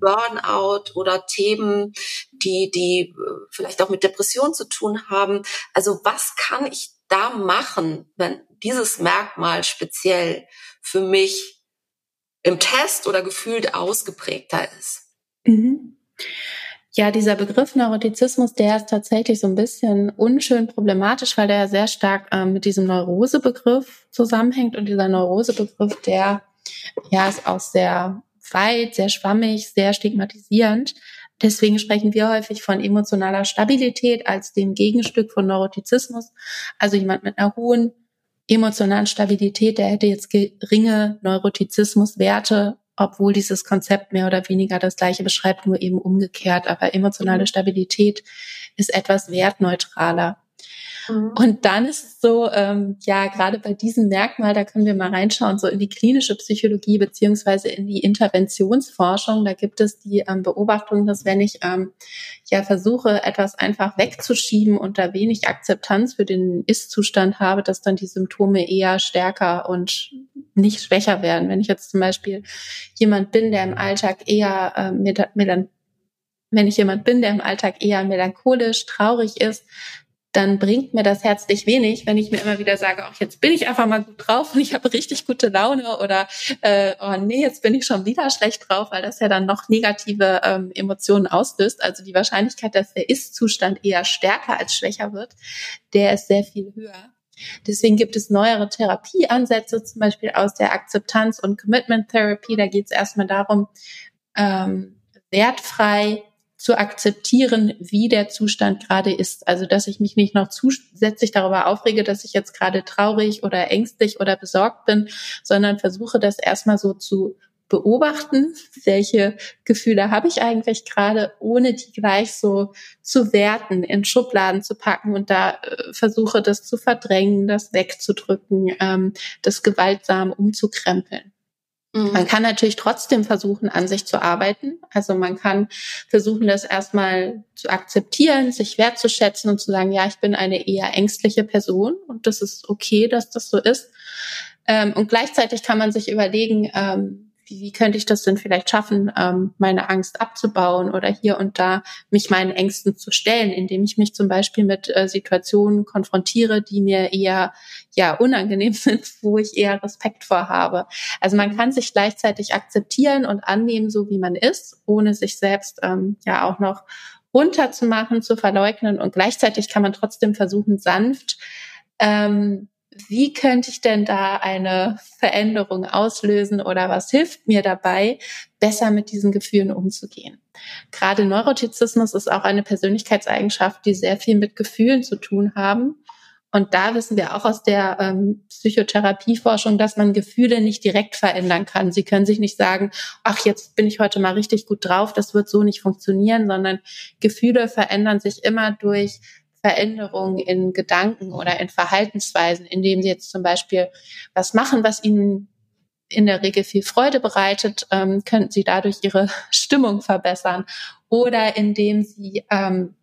Speaker 1: Burnout oder Themen, die, die äh, vielleicht auch mit Depression zu tun haben. Also was kann ich da machen, wenn dieses Merkmal speziell für mich im Test oder gefühlt ausgeprägter ist?
Speaker 2: Mhm. Ja, dieser Begriff Neurotizismus, der ist tatsächlich so ein bisschen unschön problematisch, weil der ja sehr stark ähm, mit diesem Neurosebegriff zusammenhängt. Und dieser Neurosebegriff, der ja ist auch sehr weit, sehr schwammig, sehr stigmatisierend. Deswegen sprechen wir häufig von emotionaler Stabilität als dem Gegenstück von Neurotizismus. Also jemand mit einer hohen emotionalen Stabilität, der hätte jetzt geringe Neurotizismuswerte obwohl dieses Konzept mehr oder weniger das gleiche beschreibt, nur eben umgekehrt. Aber emotionale mhm. Stabilität ist etwas wertneutraler. Mhm. Und dann ist es so, ähm, ja, gerade bei diesem Merkmal, da können wir mal reinschauen, so in die klinische Psychologie beziehungsweise in die Interventionsforschung. Da gibt es die ähm, Beobachtung, dass wenn ich ähm, ja versuche, etwas einfach wegzuschieben und da wenig Akzeptanz für den Ist-Zustand habe, dass dann die Symptome eher stärker und nicht schwächer werden. Wenn ich jetzt zum Beispiel jemand bin, der im Alltag eher äh, melan wenn ich jemand bin, der im Alltag eher melancholisch, traurig ist, dann bringt mir das herzlich wenig, wenn ich mir immer wieder sage, auch jetzt bin ich einfach mal gut drauf und ich habe richtig gute Laune oder äh, oh nee, jetzt bin ich schon wieder schlecht drauf, weil das ja dann noch negative ähm, Emotionen auslöst. Also die Wahrscheinlichkeit, dass der Ist-Zustand eher stärker als schwächer wird, der ist sehr viel höher. Deswegen gibt es neuere Therapieansätze, zum Beispiel aus der Akzeptanz- und Commitment Therapy. Da geht es erstmal darum, ähm, wertfrei zu akzeptieren, wie der Zustand gerade ist. Also, dass ich mich nicht noch zusätzlich darüber aufrege, dass ich jetzt gerade traurig oder ängstlich oder besorgt bin, sondern versuche das erstmal so zu beobachten, welche Gefühle habe ich eigentlich gerade, ohne die gleich so zu werten, in Schubladen zu packen und da äh, versuche das zu verdrängen, das wegzudrücken, ähm, das gewaltsam umzukrempeln. Mhm. Man kann natürlich trotzdem versuchen, an sich zu arbeiten. Also man kann versuchen, das erstmal zu akzeptieren, sich wertzuschätzen und zu sagen, ja, ich bin eine eher ängstliche Person und das ist okay, dass das so ist. Ähm, und gleichzeitig kann man sich überlegen, ähm, wie, wie könnte ich das denn vielleicht schaffen, ähm, meine Angst abzubauen oder hier und da mich meinen Ängsten zu stellen, indem ich mich zum Beispiel mit äh, Situationen konfrontiere, die mir eher ja unangenehm sind, wo ich eher Respekt vor habe. Also man kann sich gleichzeitig akzeptieren und annehmen, so wie man ist, ohne sich selbst ähm, ja auch noch runterzumachen, zu verleugnen und gleichzeitig kann man trotzdem versuchen, sanft ähm, wie könnte ich denn da eine Veränderung auslösen oder was hilft mir dabei, besser mit diesen Gefühlen umzugehen? Gerade Neurotizismus ist auch eine Persönlichkeitseigenschaft, die sehr viel mit Gefühlen zu tun haben. Und da wissen wir auch aus der ähm, Psychotherapieforschung, dass man Gefühle nicht direkt verändern kann. Sie können sich nicht sagen, ach, jetzt bin ich heute mal richtig gut drauf, das wird so nicht funktionieren, sondern Gefühle verändern sich immer durch Veränderungen in Gedanken oder in Verhaltensweisen, indem sie jetzt zum Beispiel was machen, was ihnen in der Regel viel Freude bereitet, ähm, könnten sie dadurch ihre Stimmung verbessern. Oder indem sie ähm,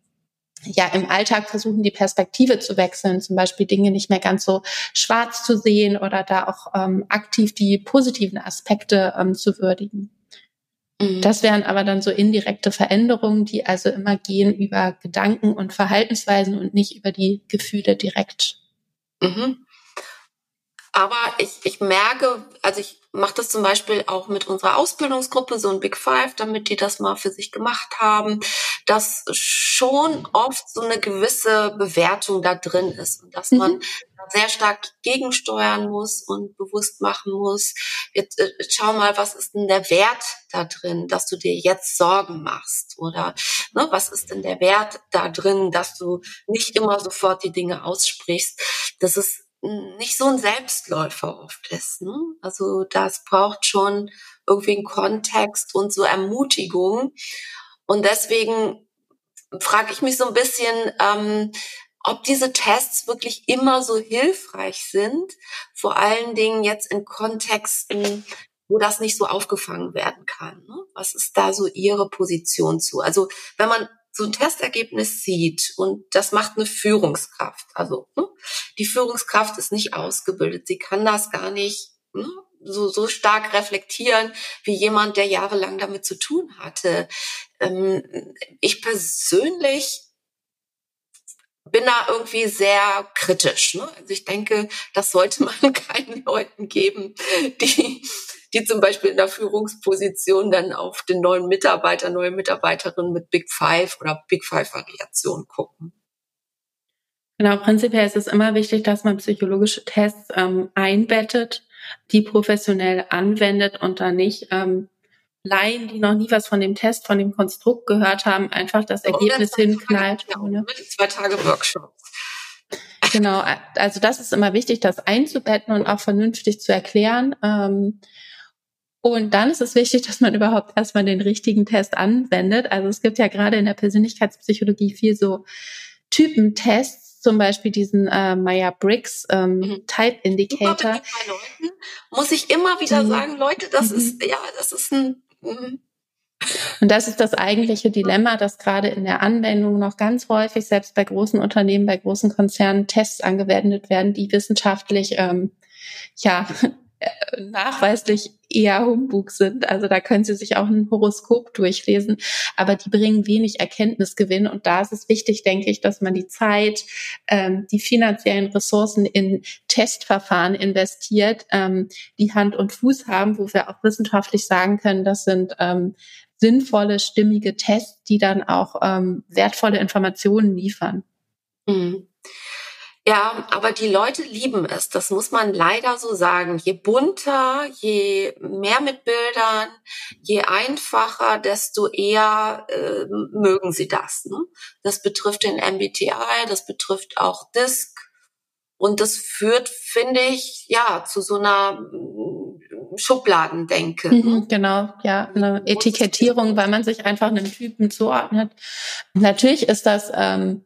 Speaker 2: ja im Alltag versuchen, die Perspektive zu wechseln, zum Beispiel Dinge nicht mehr ganz so schwarz zu sehen oder da auch ähm, aktiv die positiven Aspekte ähm, zu würdigen. Mhm. Das wären aber dann so indirekte Veränderungen, die also immer gehen über Gedanken und Verhaltensweisen und nicht über die Gefühle direkt.
Speaker 1: Mhm. Aber ich, ich merke, also ich mache das zum Beispiel auch mit unserer Ausbildungsgruppe, so ein Big Five, damit die das mal für sich gemacht haben, dass schon oft so eine gewisse Bewertung da drin ist und dass mhm. Sehr stark gegensteuern muss und bewusst machen muss. Jetzt, äh, schau mal, was ist denn der Wert da drin, dass du dir jetzt Sorgen machst? Oder ne, was ist denn der Wert da drin, dass du nicht immer sofort die Dinge aussprichst? Das ist nicht so ein Selbstläufer oft ist. Ne? Also das braucht schon irgendwie einen Kontext und so Ermutigung. Und deswegen frage ich mich so ein bisschen, ähm, ob diese Tests wirklich immer so hilfreich sind, vor allen Dingen jetzt in Kontexten, wo das nicht so aufgefangen werden kann. Ne? Was ist da so Ihre Position zu? Also wenn man so ein Testergebnis sieht und das macht eine Führungskraft, also ne? die Führungskraft ist nicht ausgebildet, sie kann das gar nicht ne? so, so stark reflektieren wie jemand, der jahrelang damit zu tun hatte. Ähm, ich persönlich bin da irgendwie sehr kritisch. Ne? Also ich denke, das sollte man keinen Leuten geben, die, die zum Beispiel in der Führungsposition dann auf den neuen Mitarbeiter, neue Mitarbeiterin mit Big Five oder Big Five Variation gucken.
Speaker 2: Genau, prinzipiell ist es immer wichtig, dass man psychologische Tests ähm, einbettet, die professionell anwendet und dann nicht ähm, Laien, die noch nie was von dem Test, von dem Konstrukt gehört haben, einfach das Ergebnis hinknallt.
Speaker 1: Genau, ohne. Zwei Tage Workshops.
Speaker 2: Genau, also das ist immer wichtig, das einzubetten und auch vernünftig zu erklären. Ähm, und dann ist es wichtig, dass man überhaupt erstmal den richtigen Test anwendet. Also es gibt ja gerade in der Persönlichkeitspsychologie viel so Typentests, zum Beispiel diesen äh, Meyer-Briggs ähm, mhm. Type Indicator.
Speaker 1: Leuten muss ich immer wieder mhm. sagen, Leute, das mhm. ist ja, das ist ein Mhm.
Speaker 2: Und das ist das eigentliche Dilemma, dass gerade in der Anwendung noch ganz häufig, selbst bei großen Unternehmen, bei großen Konzernen, Tests angewendet werden, die wissenschaftlich ähm, ja nachweislich eher Humbug sind. Also da können Sie sich auch ein Horoskop durchlesen, aber die bringen wenig Erkenntnisgewinn. Und da ist es wichtig, denke ich, dass man die Zeit, ähm, die finanziellen Ressourcen in Testverfahren investiert, ähm, die Hand und Fuß haben, wo wir auch wissenschaftlich sagen können, das sind ähm, sinnvolle, stimmige Tests, die dann auch ähm, wertvolle Informationen liefern.
Speaker 1: Mhm. Ja, aber die Leute lieben es. Das muss man leider so sagen. Je bunter, je mehr mit Bildern, je einfacher, desto eher äh, mögen sie das. Ne? Das betrifft den MBTI, das betrifft auch DISC. Und das führt, finde ich, ja, zu so einer mm, Schubladendenke. Ne?
Speaker 2: Mhm, genau, ja, eine Etikettierung, weil man sich einfach einem Typen zuordnet. Natürlich ist das ähm,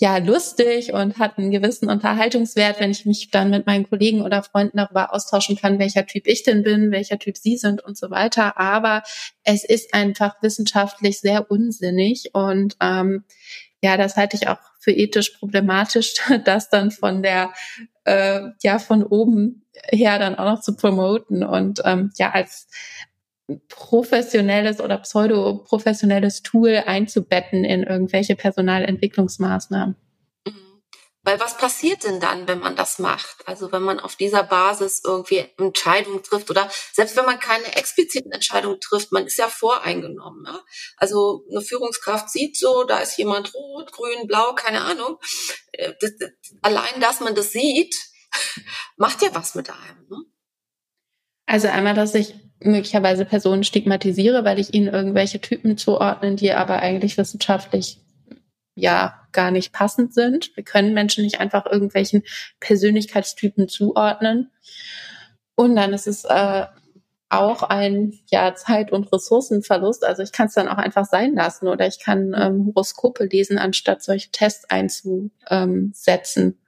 Speaker 2: ja lustig und hat einen gewissen Unterhaltungswert, wenn ich mich dann mit meinen Kollegen oder Freunden darüber austauschen kann, welcher Typ ich denn bin, welcher Typ sie sind und so weiter. Aber es ist einfach wissenschaftlich sehr unsinnig und ähm, ja, das halte ich auch für ethisch problematisch, das dann von der äh, ja von oben her dann auch noch zu promoten und ähm, ja als professionelles oder pseudo-professionelles Tool einzubetten in irgendwelche Personalentwicklungsmaßnahmen.
Speaker 1: Mhm. Weil was passiert denn dann, wenn man das macht? Also wenn man auf dieser Basis irgendwie Entscheidungen trifft oder selbst wenn man keine expliziten Entscheidungen trifft, man ist ja voreingenommen. Ja? Also eine Führungskraft sieht so, da ist jemand rot, grün, blau, keine Ahnung. Äh, das, das, allein, dass man das sieht, macht ja was mit einem. Ne?
Speaker 2: Also einmal, dass ich möglicherweise Personen stigmatisiere, weil ich ihnen irgendwelche Typen zuordnen, die aber eigentlich wissenschaftlich ja gar nicht passend sind. Wir können Menschen nicht einfach irgendwelchen Persönlichkeitstypen zuordnen. Und dann ist es äh, auch ein ja Zeit- und Ressourcenverlust. Also ich kann es dann auch einfach sein lassen oder ich kann ähm, Horoskope lesen, anstatt solche Tests einzusetzen.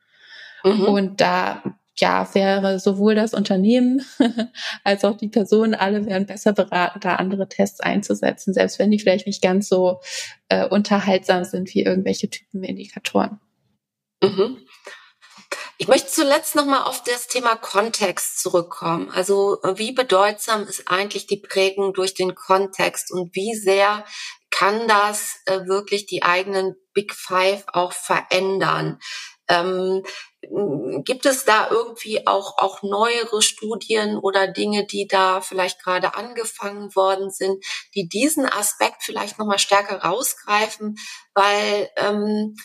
Speaker 2: Mhm. Und da ja, wäre sowohl das Unternehmen als auch die Personen, alle wären besser beraten, da andere Tests einzusetzen, selbst wenn die vielleicht nicht ganz so äh, unterhaltsam sind wie irgendwelche Typenindikatoren.
Speaker 1: Mhm. Ich möchte zuletzt nochmal auf das Thema Kontext zurückkommen. Also wie bedeutsam ist eigentlich die Prägung durch den Kontext und wie sehr kann das äh, wirklich die eigenen Big Five auch verändern? Ähm, gibt es da irgendwie auch, auch neuere Studien oder Dinge, die da vielleicht gerade angefangen worden sind, die diesen Aspekt vielleicht nochmal stärker rausgreifen, weil ähm,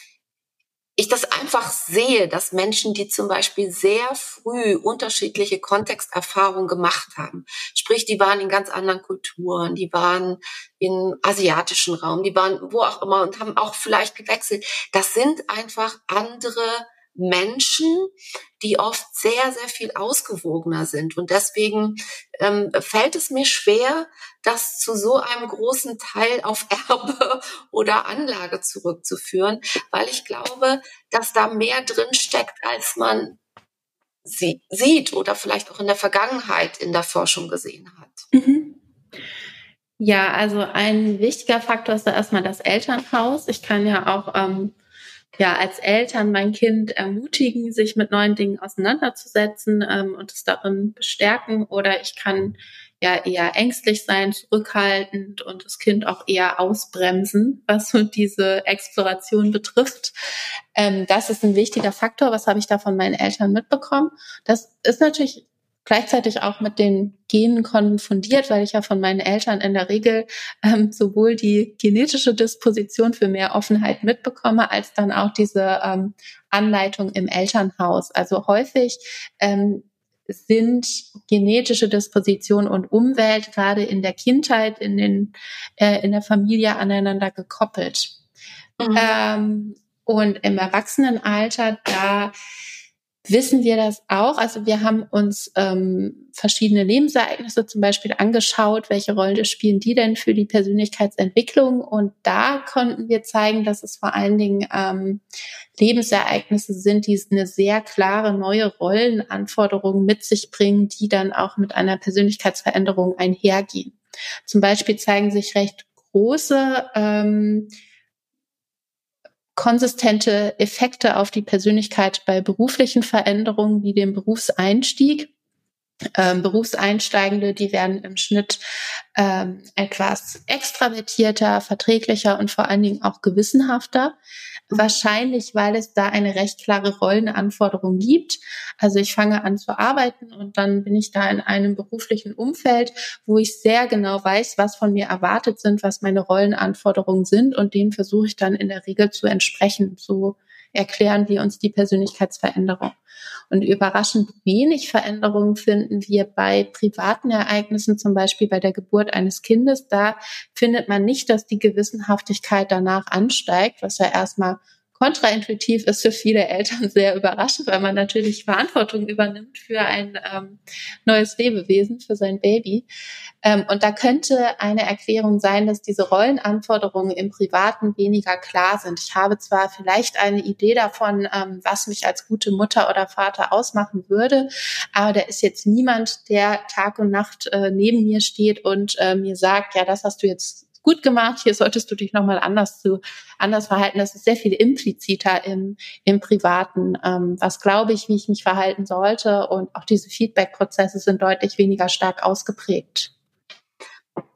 Speaker 1: ich das einfach sehe, dass Menschen, die zum Beispiel sehr früh unterschiedliche Kontexterfahrungen gemacht haben, sprich, die waren in ganz anderen Kulturen, die waren im asiatischen Raum, die waren wo auch immer und haben auch vielleicht gewechselt. Das sind einfach andere Menschen, die oft sehr, sehr viel ausgewogener sind. Und deswegen ähm, fällt es mir schwer, das zu so einem großen Teil auf Erbe oder Anlage zurückzuführen, weil ich glaube, dass da mehr drin steckt, als man sie sieht oder vielleicht auch in der Vergangenheit in der Forschung gesehen hat. Mhm.
Speaker 2: Ja, also ein wichtiger Faktor ist da erstmal das Elternhaus. Ich kann ja auch ähm, ja als Eltern mein Kind ermutigen, sich mit neuen Dingen auseinanderzusetzen ähm, und es darin bestärken. Oder ich kann ja eher ängstlich sein, zurückhaltend und das Kind auch eher ausbremsen, was so diese Exploration betrifft. Ähm, das ist ein wichtiger Faktor. Was habe ich da von meinen Eltern mitbekommen? Das ist natürlich gleichzeitig auch mit den Genen konfundiert, weil ich ja von meinen Eltern in der Regel ähm, sowohl die genetische Disposition für mehr Offenheit mitbekomme, als dann auch diese ähm, Anleitung im Elternhaus. Also häufig ähm, sind genetische Disposition und Umwelt gerade in der Kindheit, in, den, äh, in der Familie aneinander gekoppelt. Mhm. Ähm, und im Erwachsenenalter, da wissen wir das auch. Also wir haben uns ähm, verschiedene Lebensereignisse zum Beispiel angeschaut, welche Rolle spielen die denn für die Persönlichkeitsentwicklung. Und da konnten wir zeigen, dass es vor allen Dingen ähm, Lebensereignisse sind, die eine sehr klare neue Rollenanforderungen mit sich bringen, die dann auch mit einer Persönlichkeitsveränderung einhergehen. Zum Beispiel zeigen sich recht große ähm, konsistente Effekte auf die Persönlichkeit bei beruflichen Veränderungen wie dem Berufseinstieg. Ähm, Berufseinsteigende, die werden im Schnitt ähm, etwas extravertierter, verträglicher und vor allen Dingen auch gewissenhafter. Wahrscheinlich, weil es da eine recht klare Rollenanforderung gibt. Also ich fange an zu arbeiten und dann bin ich da in einem beruflichen Umfeld, wo ich sehr genau weiß, was von mir erwartet sind, was meine Rollenanforderungen sind und denen versuche ich dann in der Regel zu entsprechen. So erklären wir uns die Persönlichkeitsveränderung. Und überraschend wenig Veränderungen finden wir bei privaten Ereignissen, zum Beispiel bei der Geburt eines Kindes. Da findet man nicht, dass die Gewissenhaftigkeit danach ansteigt, was ja erstmal kontraintuitiv ist für viele Eltern sehr überraschend, weil man natürlich Verantwortung übernimmt für ein ähm, neues Lebewesen, für sein Baby. Ähm, und da könnte eine Erklärung sein, dass diese Rollenanforderungen im Privaten weniger klar sind. Ich habe zwar vielleicht eine Idee davon, ähm, was mich als gute Mutter oder Vater ausmachen würde, aber da ist jetzt niemand, der Tag und Nacht äh, neben mir steht und äh, mir sagt, ja, das hast du jetzt gut gemacht, hier solltest du dich nochmal anders zu anders verhalten. Das ist sehr viel impliziter im, im Privaten. Ähm, was glaube ich, wie ich mich verhalten sollte? Und auch diese Feedback-Prozesse sind deutlich weniger stark ausgeprägt.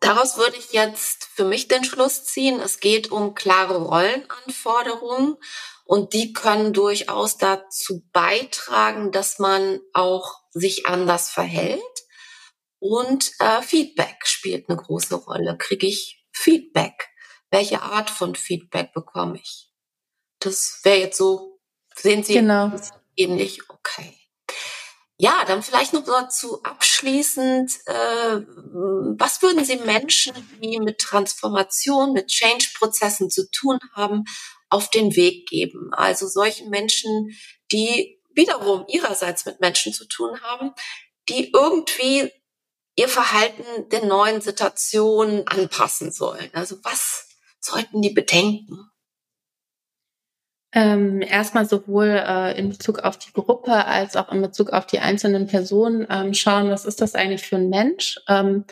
Speaker 1: Daraus würde ich jetzt für mich den Schluss ziehen, es geht um klare Rollenanforderungen und die können durchaus dazu beitragen, dass man auch sich anders verhält. Und äh, Feedback spielt eine große Rolle. Kriege ich Feedback. Welche Art von Feedback bekomme ich? Das wäre jetzt so, sehen Sie genau. ähnlich? Okay. Ja, dann vielleicht noch dazu abschließend, äh, was würden Sie Menschen, die mit Transformation, mit Change-Prozessen zu tun haben, auf den Weg geben? Also solchen Menschen, die wiederum ihrerseits mit Menschen zu tun haben, die irgendwie ihr Verhalten der neuen Situation anpassen sollen? Also was sollten die bedenken?
Speaker 2: Ähm, erstmal sowohl äh, in Bezug auf die Gruppe als auch in Bezug auf die einzelnen Personen ähm, schauen, was ist das eigentlich für ein Mensch? Ähm,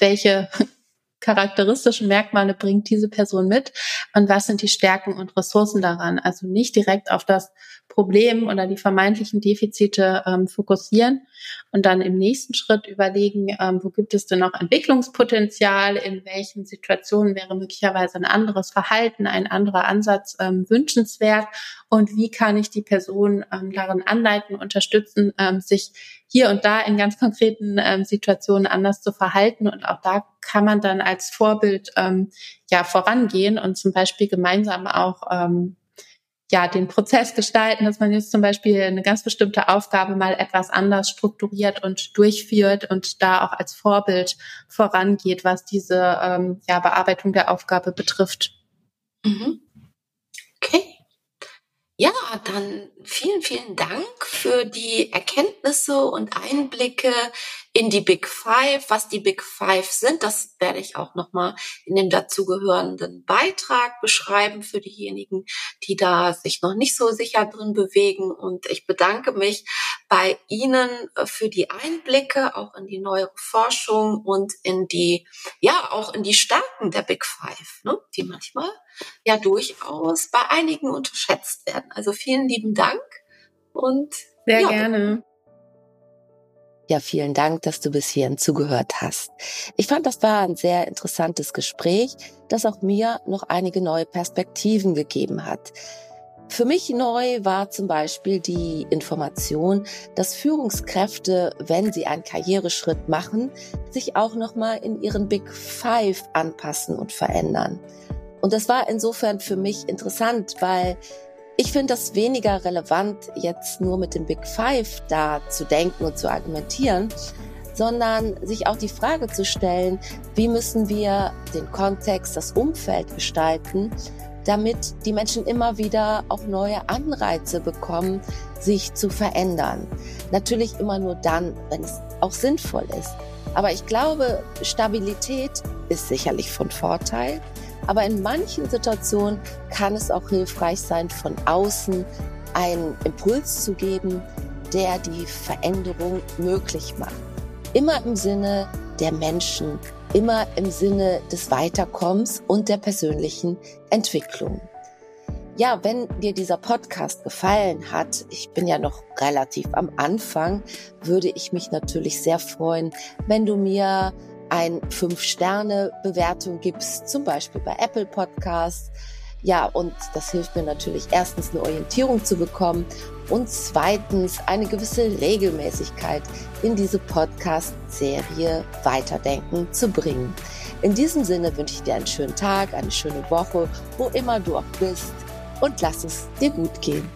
Speaker 2: welche charakteristischen Merkmale bringt diese Person mit und was sind die Stärken und Ressourcen daran? Also nicht direkt auf das Problem oder die vermeintlichen Defizite ähm, fokussieren und dann im nächsten Schritt überlegen, ähm, wo gibt es denn noch Entwicklungspotenzial, in welchen Situationen wäre möglicherweise ein anderes Verhalten, ein anderer Ansatz ähm, wünschenswert und wie kann ich die Person ähm, darin anleiten, unterstützen, ähm, sich hier und da in ganz konkreten ähm, Situationen anders zu verhalten. Und auch da kann man dann als Vorbild ähm, ja vorangehen und zum Beispiel gemeinsam auch ja, den Prozess gestalten, dass man jetzt zum Beispiel eine ganz bestimmte Aufgabe mal etwas anders strukturiert und durchführt und da auch als Vorbild vorangeht, was diese ähm, ja, Bearbeitung der Aufgabe betrifft.
Speaker 1: Mhm. Okay. Ja, dann vielen, vielen Dank für die Erkenntnisse und Einblicke in die Big Five. Was die Big Five sind, das werde ich auch nochmal in dem dazugehörenden Beitrag beschreiben für diejenigen, die da sich noch nicht so sicher drin bewegen. Und ich bedanke mich bei Ihnen äh, für die Einblicke auch in die neuere Forschung und in die, ja, auch in die Stärken der Big Five, ne, die manchmal ja durchaus bei einigen unterschätzt werden. Also vielen lieben Dank und
Speaker 2: sehr ja, gerne.
Speaker 1: Ja, vielen Dank, dass du bis hierhin zugehört hast. Ich fand, das war ein sehr interessantes Gespräch, das auch mir noch einige neue Perspektiven gegeben hat. Für mich neu war zum Beispiel die Information, dass Führungskräfte, wenn sie einen Karriereschritt machen, sich auch nochmal in ihren Big Five anpassen und verändern. Und das war insofern für mich interessant, weil ich finde das weniger relevant, jetzt nur mit dem Big Five da zu denken und zu argumentieren, sondern sich auch die Frage zu stellen, wie müssen wir den Kontext, das Umfeld gestalten, damit die Menschen immer wieder auch neue Anreize bekommen, sich zu verändern. Natürlich immer nur dann, wenn es auch sinnvoll ist. Aber ich glaube, Stabilität ist sicherlich von Vorteil. Aber in manchen Situationen kann es auch hilfreich sein, von außen einen Impuls zu geben, der die Veränderung möglich macht. Immer im Sinne der Menschen, immer im Sinne des Weiterkommens und der persönlichen Entwicklung. Ja, wenn dir dieser Podcast gefallen hat, ich bin ja noch relativ am Anfang, würde ich mich natürlich sehr freuen, wenn du mir ein Fünf-Sterne-Bewertung gibst, zum Beispiel bei Apple Podcasts. Ja, und das hilft mir natürlich erstens eine Orientierung zu bekommen und zweitens eine gewisse Regelmäßigkeit in diese Podcast-Serie Weiterdenken zu bringen. In diesem Sinne wünsche ich dir einen schönen Tag, eine schöne Woche, wo immer du auch bist. und lass es dir gut gehen.